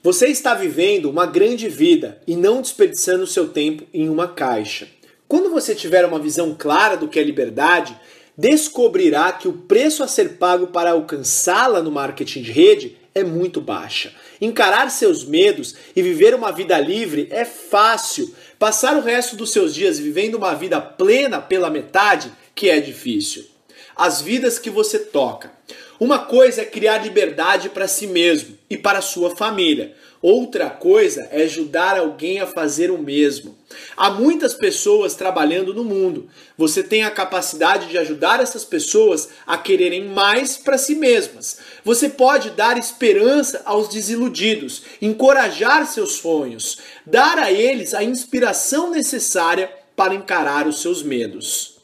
Speaker 1: Você está vivendo uma grande vida e não desperdiçando seu tempo em uma caixa. Quando você tiver uma visão clara do que é liberdade, descobrirá que o preço a ser pago para alcançá-la no marketing de rede é muito baixa. Encarar seus medos e viver uma vida livre é fácil. Passar o resto dos seus dias vivendo uma vida plena pela metade que é difícil. As vidas que você toca. Uma coisa é criar liberdade para si mesmo e para sua família. Outra coisa é ajudar alguém a fazer o mesmo. Há muitas pessoas trabalhando no mundo. Você tem a capacidade de ajudar essas pessoas a quererem mais para si mesmas. Você pode dar esperança aos desiludidos, encorajar seus sonhos, dar a eles a inspiração necessária para encarar os seus medos.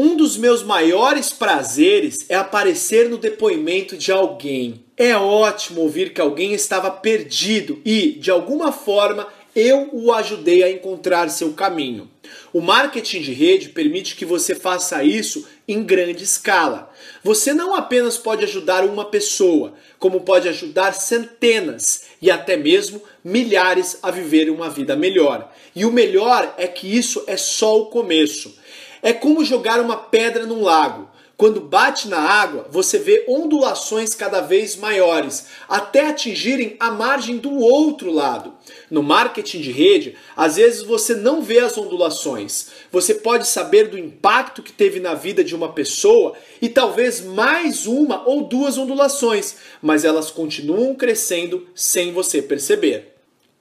Speaker 1: Um dos meus maiores prazeres é aparecer no depoimento de alguém. É ótimo ouvir que alguém estava perdido e, de alguma forma, eu o ajudei a encontrar seu caminho. O marketing de rede permite que você faça isso em grande escala. Você não apenas pode ajudar uma pessoa, como pode ajudar centenas e até mesmo milhares a viver uma vida melhor. E o melhor é que isso é só o começo. É como jogar uma pedra num lago. Quando bate na água, você vê ondulações cada vez maiores, até atingirem a margem do outro lado. No marketing de rede, às vezes você não vê as ondulações. Você pode saber do impacto que teve na vida de uma pessoa e talvez mais uma ou duas ondulações, mas elas continuam crescendo sem você perceber.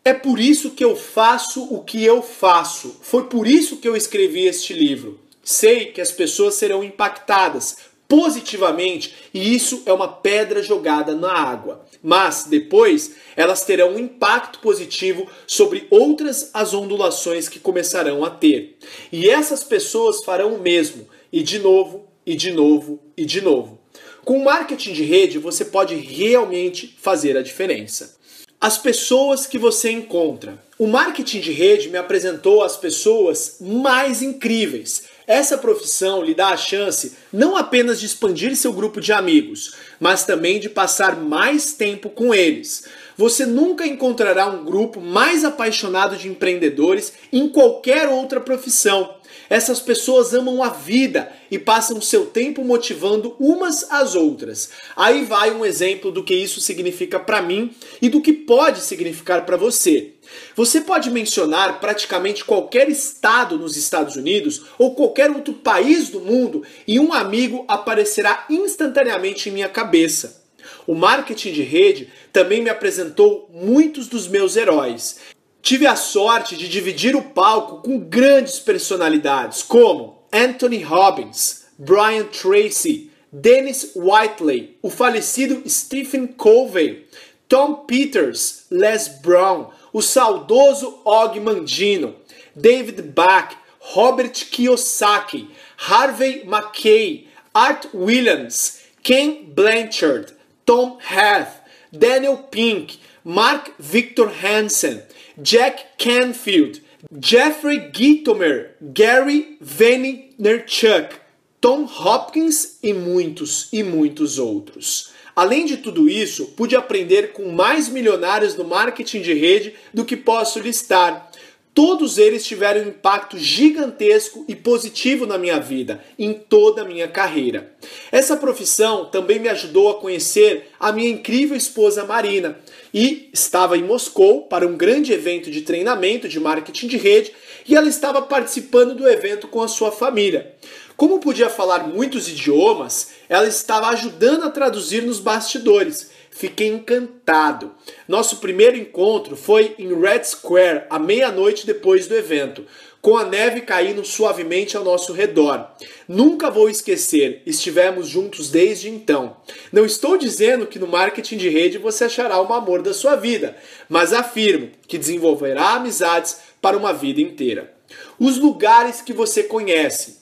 Speaker 1: É por isso que eu faço o que eu faço. Foi por isso que eu escrevi este livro. Sei que as pessoas serão impactadas positivamente e isso é uma pedra jogada na água. Mas depois elas terão um impacto positivo sobre outras as ondulações que começarão a ter. E essas pessoas farão o mesmo, e de novo, e de novo, e de novo. Com marketing de rede, você pode realmente fazer a diferença. As pessoas que você encontra. O marketing de rede me apresentou as pessoas mais incríveis essa profissão lhe dá a chance não apenas de expandir seu grupo de amigos, mas também de passar mais tempo com eles. Você nunca encontrará um grupo mais apaixonado de empreendedores em qualquer outra profissão. Essas pessoas amam a vida e passam seu tempo motivando umas às outras. Aí vai um exemplo do que isso significa para mim e do que pode significar para você. Você pode mencionar praticamente qualquer estado nos Estados Unidos ou qualquer outro país do mundo e um amigo aparecerá instantaneamente em minha cabeça. O marketing de rede também me apresentou muitos dos meus heróis. Tive a sorte de dividir o palco com grandes personalidades como Anthony Robbins, Brian Tracy, Dennis Whiteley, o falecido Stephen Covey, Tom Peters, Les Brown, o saudoso Og Mandino, David Bach, Robert Kiyosaki, Harvey Mackay, Art Williams, Ken Blanchard, Tom Heath, Daniel Pink, Mark Victor Hansen, Jack Canfield, Jeffrey Gitomer, Gary Vaynerchuk, Tom Hopkins e muitos e muitos outros. Além de tudo isso, pude aprender com mais milionários no marketing de rede do que posso listar. Todos eles tiveram um impacto gigantesco e positivo na minha vida, em toda a minha carreira. Essa profissão também me ajudou a conhecer a minha incrível esposa Marina e estava em Moscou para um grande evento de treinamento de marketing de rede e ela estava participando do evento com a sua família. Como podia falar muitos idiomas, ela estava ajudando a traduzir nos bastidores. Fiquei encantado. Nosso primeiro encontro foi em Red Square, à meia-noite depois do evento, com a neve caindo suavemente ao nosso redor. Nunca vou esquecer, estivemos juntos desde então. Não estou dizendo que no marketing de rede você achará o amor da sua vida, mas afirmo que desenvolverá amizades para uma vida inteira. Os lugares que você conhece,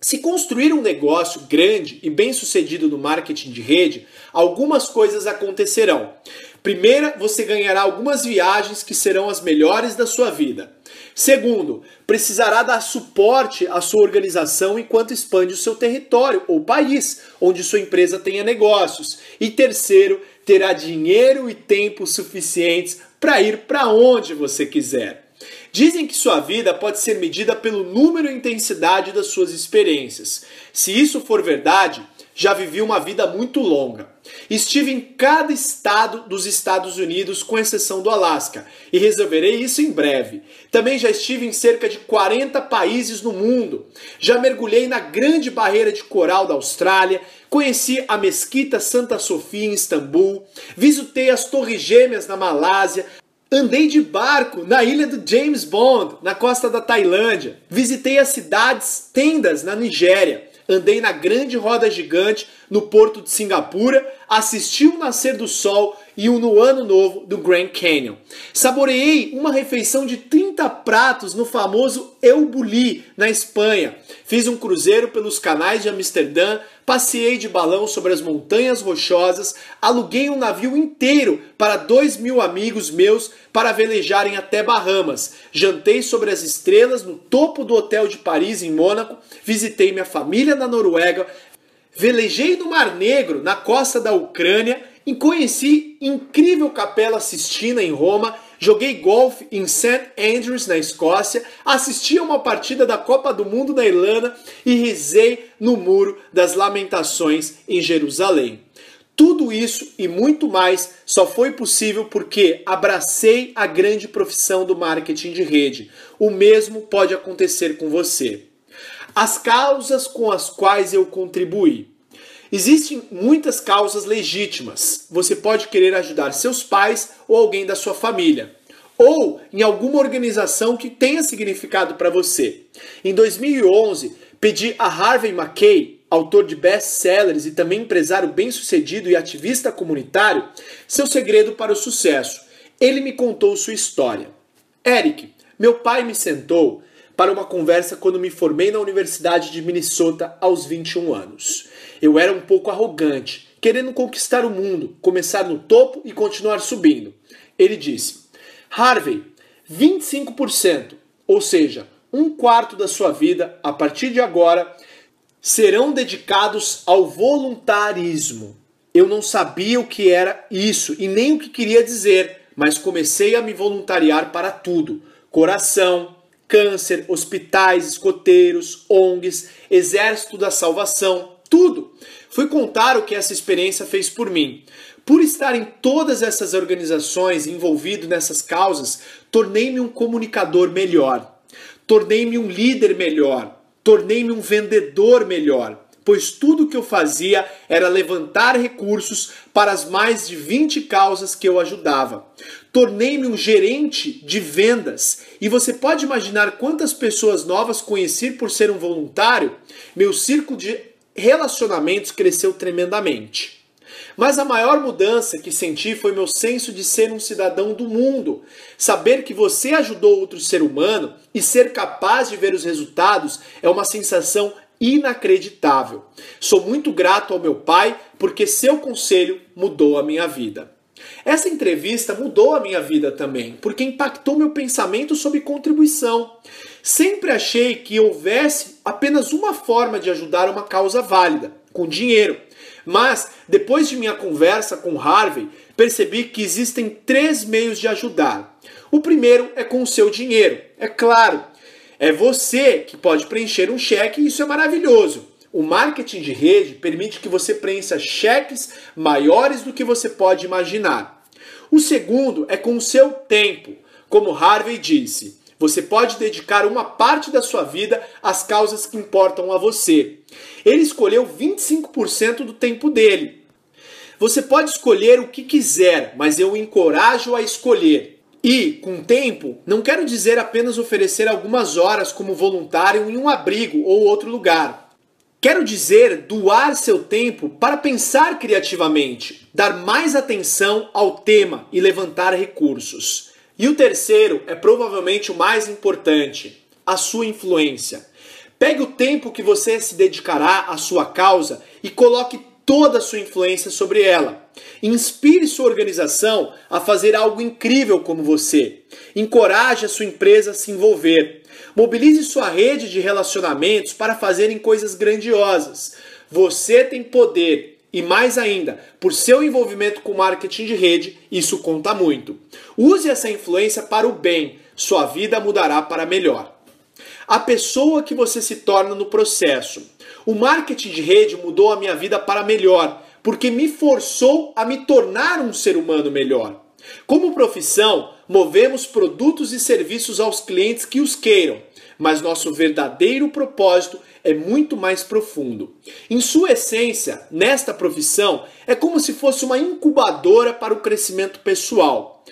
Speaker 1: se construir um negócio grande e bem sucedido no marketing de rede, algumas coisas acontecerão. Primeira, você ganhará algumas viagens que serão as melhores da sua vida. Segundo, precisará dar suporte à sua organização enquanto expande o seu território ou país onde sua empresa tenha negócios. E terceiro, terá dinheiro e tempo suficientes para ir para onde você quiser. Dizem que sua vida pode ser medida pelo número e intensidade das suas experiências. Se isso for verdade, já vivi uma vida muito longa. Estive em cada estado dos Estados Unidos, com exceção do Alasca, e resolverei isso em breve. Também já estive em cerca de 40 países no mundo. Já mergulhei na Grande Barreira de Coral da Austrália, conheci a Mesquita Santa Sofia em Istambul, visitei as Torres Gêmeas na Malásia, Andei de barco na ilha do James Bond, na costa da Tailândia. Visitei as cidades tendas na Nigéria. Andei na grande roda gigante no porto de Singapura. Assisti o nascer do sol e o no ano novo do Grand Canyon. Saboreei uma refeição de 30 pratos no famoso El Bulli, na Espanha. Fiz um cruzeiro pelos canais de Amsterdã, passei de balão sobre as montanhas rochosas, aluguei um navio inteiro para dois mil amigos meus para velejarem até Bahamas. Jantei sobre as estrelas no topo do hotel de Paris, em Mônaco. Visitei minha família na Noruega. Velejei no Mar Negro, na costa da Ucrânia, e conheci incrível Capela Sistina em Roma Joguei golfe em St. Andrews, na Escócia, assisti a uma partida da Copa do Mundo na Irlanda e rezei no Muro das Lamentações em Jerusalém. Tudo isso e muito mais só foi possível porque abracei a grande profissão do marketing de rede. O mesmo pode acontecer com você. As causas com as quais eu contribuí. Existem muitas causas legítimas. Você pode querer ajudar seus pais ou alguém da sua família, ou em alguma organização que tenha significado para você. Em 2011, pedi a Harvey Mackay, autor de best-sellers e também empresário bem-sucedido e ativista comunitário, seu segredo para o sucesso. Ele me contou sua história. Eric, meu pai me sentou para uma conversa quando me formei na Universidade de Minnesota aos 21 anos. Eu era um pouco arrogante, querendo conquistar o mundo, começar no topo e continuar subindo. Ele disse: Harvey, 25%, ou seja, um quarto da sua vida, a partir de agora, serão dedicados ao voluntarismo. Eu não sabia o que era isso e nem o que queria dizer, mas comecei a me voluntariar para tudo: coração, câncer, hospitais, escoteiros, ONGs, Exército da Salvação, tudo. Fui contar o que essa experiência fez por mim. Por estar em todas essas organizações envolvido nessas causas, tornei-me um comunicador melhor, tornei-me um líder melhor, tornei-me um vendedor melhor, pois tudo que eu fazia era levantar recursos para as mais de 20 causas que eu ajudava tornei-me um gerente de vendas. E você pode imaginar quantas pessoas novas conheci por ser um voluntário? Meu círculo de relacionamentos cresceu tremendamente. Mas a maior mudança que senti foi meu senso de ser um cidadão do mundo. Saber que você ajudou outro ser humano e ser capaz de ver os resultados é uma sensação inacreditável. Sou muito grato ao meu pai porque seu conselho mudou a minha vida. Essa entrevista mudou a minha vida também, porque impactou meu pensamento sobre contribuição. Sempre achei que houvesse apenas uma forma de ajudar uma causa válida, com dinheiro. Mas, depois de minha conversa com Harvey, percebi que existem três meios de ajudar. O primeiro é com o seu dinheiro, é claro. É você que pode preencher um cheque e isso é maravilhoso. O marketing de rede permite que você preencha cheques maiores do que você pode imaginar. O segundo é com o seu tempo. Como Harvey disse, Você pode dedicar uma parte da sua vida às causas que importam a você. Ele escolheu 25% do tempo dele. Você pode escolher o que quiser, mas eu o encorajo a escolher. E, com tempo, não quero dizer apenas oferecer algumas horas como voluntário em um abrigo ou outro lugar. Quero dizer doar seu tempo para pensar criativamente, dar mais atenção ao tema e levantar recursos. E o terceiro é provavelmente o mais importante: a sua influência. Pegue o tempo que você se dedicará à sua causa e coloque toda a sua influência sobre ela. Inspire sua organização a fazer algo incrível como você. Encoraje a sua empresa a se envolver. Mobilize sua rede de relacionamentos para fazerem coisas grandiosas. Você tem poder e mais ainda, por seu envolvimento com marketing de rede, isso conta muito. Use essa influência para o bem, sua vida mudará para melhor. A pessoa que você se torna no processo. O marketing de rede mudou a minha vida para melhor, porque me forçou a me tornar um ser humano melhor. Como profissão, movemos produtos e serviços aos clientes que os queiram, mas nosso verdadeiro propósito é muito mais profundo. Em sua essência, nesta profissão, é como se fosse uma incubadora para o crescimento pessoal.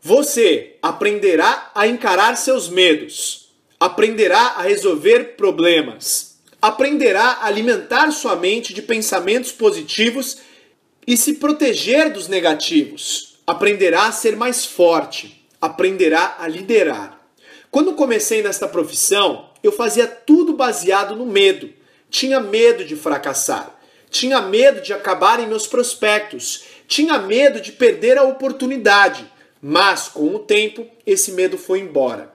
Speaker 1: Você aprenderá a encarar seus medos, aprenderá a resolver problemas, aprenderá a alimentar sua mente de pensamentos positivos e se proteger dos negativos. Aprenderá a ser mais forte, aprenderá a liderar. Quando comecei nesta profissão, eu fazia tudo baseado no medo. Tinha medo de fracassar, tinha medo de acabar em meus prospectos, tinha medo de perder a oportunidade. Mas com o tempo, esse medo foi embora.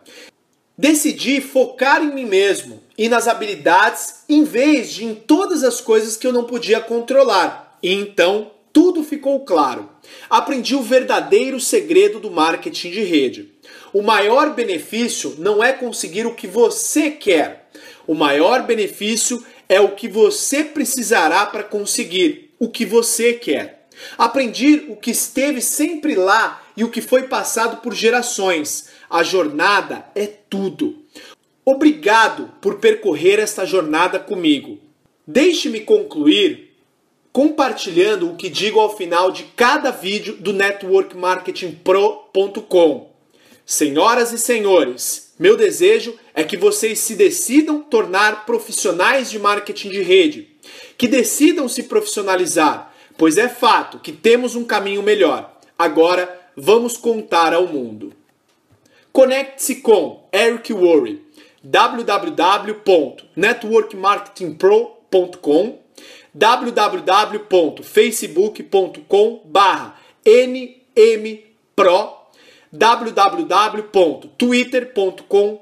Speaker 1: Decidi focar em mim mesmo e nas habilidades em vez de em todas as coisas que eu não podia controlar. E então tudo ficou claro. Aprendi o verdadeiro segredo do marketing de rede. O maior benefício não é conseguir o que você quer. O maior benefício é o que você precisará para conseguir o que você quer. Aprendi o que esteve sempre lá e o que foi passado por gerações. A jornada é tudo. Obrigado por percorrer esta jornada comigo. Deixe-me concluir compartilhando o que digo ao final de cada vídeo do networkmarketingpro.com. Senhoras e senhores, meu desejo é que vocês se decidam tornar profissionais de marketing de rede, que decidam se profissionalizar, pois é fato que temos um caminho melhor. Agora vamos contar ao mundo. Conecte-se com Eric Worre, www.networkmarketingpro.com www.facebook.com nmpro www.twitter.com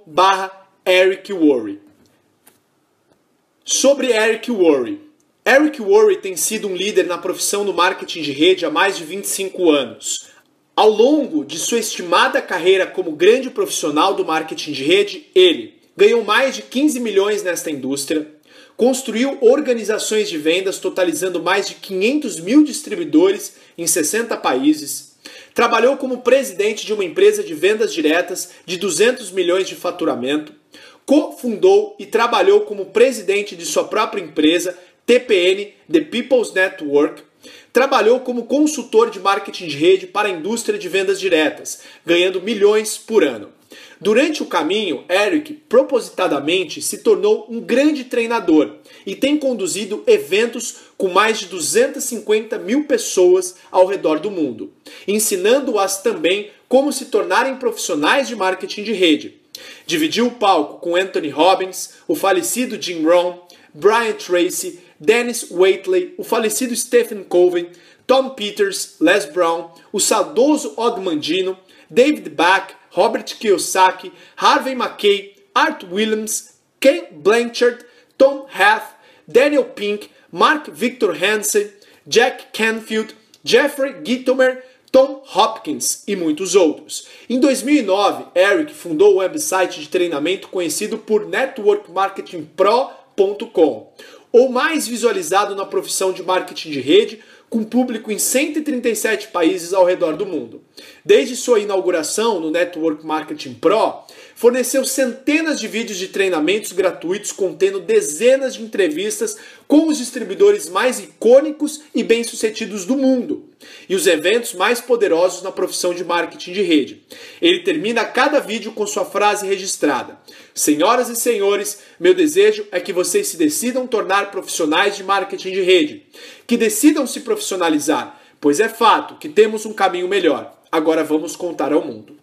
Speaker 1: Eric Worre Sobre Eric Worre Eric Worre tem sido um líder na profissão do marketing de rede há mais de 25 anos. Ao longo de sua estimada carreira como grande profissional do marketing de rede, ele ganhou mais de 15 milhões nesta indústria, construiu organizações de vendas totalizando mais de 500 mil distribuidores em 60 países, trabalhou como presidente de uma empresa de vendas diretas de 200 milhões de faturamento, cofundou e trabalhou como presidente de sua própria empresa, TPN, The People's Network, trabalhou como consultor de marketing de rede para a indústria de vendas diretas, ganhando milhões por ano. Durante o caminho, Eric propositadamente se tornou um grande treinador e tem conduzido eventos com mais de 250 mil pessoas ao redor do mundo, ensinando-as também como se tornarem profissionais de marketing de rede. Dividiu o palco com Anthony Robbins, o falecido Jim Rohn, Brian Tracy, Dennis Waitley, o falecido Stephen Colvin, Tom Peters, Les Brown, o saudoso Og Mandino, David Bach, Robert Kiyosaki, Harvey Mackay, Art Williams, Ken Blanchard, Tom Hath, Daniel Pink, Mark Victor Hansen, Jack Canfield, Jeffrey Gitomer, Tom Hopkins e muitos outros. Em 2009, Eric fundou o website de treinamento conhecido por networkmarketingpro.com, o mais visualizado na profissão de marketing de rede, com público em 137 países ao redor do mundo. desde sua inauguração no Network Marketing Pro, forneceu centenas de vídeos de treinamentos gratuitos contendo dezenas de entrevistas com os distribuidores mais icônicos e bem-sucedidos do mundo e os eventos mais poderosos na profissão de marketing de rede. Ele termina cada vídeo com sua frase registrada: Senhoras e senhores, meu desejo é que vocês se decidam tornar profissionais de marketing de rede, que decidam se profissionalizar, pois é fato que temos um caminho melhor. Agora vamos contar ao mundo.